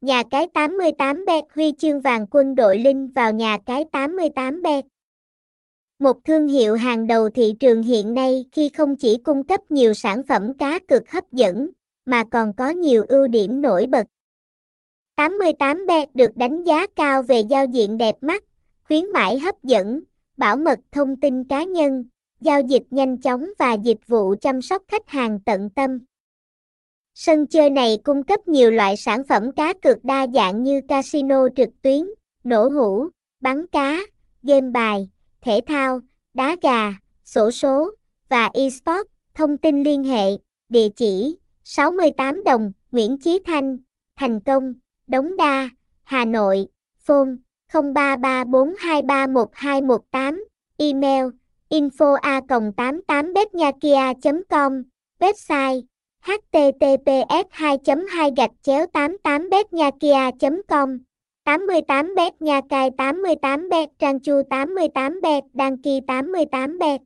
Nhà cái 88 bet huy chương vàng quân đội Linh vào nhà cái 88 bet. Một thương hiệu hàng đầu thị trường hiện nay khi không chỉ cung cấp nhiều sản phẩm cá cực hấp dẫn, mà còn có nhiều ưu điểm nổi bật. 88 bet được đánh giá cao về giao diện đẹp mắt, khuyến mãi hấp dẫn, bảo mật thông tin cá nhân, giao dịch nhanh chóng và dịch vụ chăm sóc khách hàng tận tâm. Sân chơi này cung cấp nhiều loại sản phẩm cá cược đa dạng như casino trực tuyến, nổ hũ, bắn cá, game bài, thể thao, đá gà, sổ số và eSports. Thông tin liên hệ, địa chỉ 68 đồng, Nguyễn Chí Thanh, Thành Công, Đống Đa, Hà Nội, phone 0334231218, email info a 88 betnhakia com website https 2 2 gạch chéo 88 betnyakia com 88 bet nha cai 88 bet trang chu 88 bet đăng ký 88 bet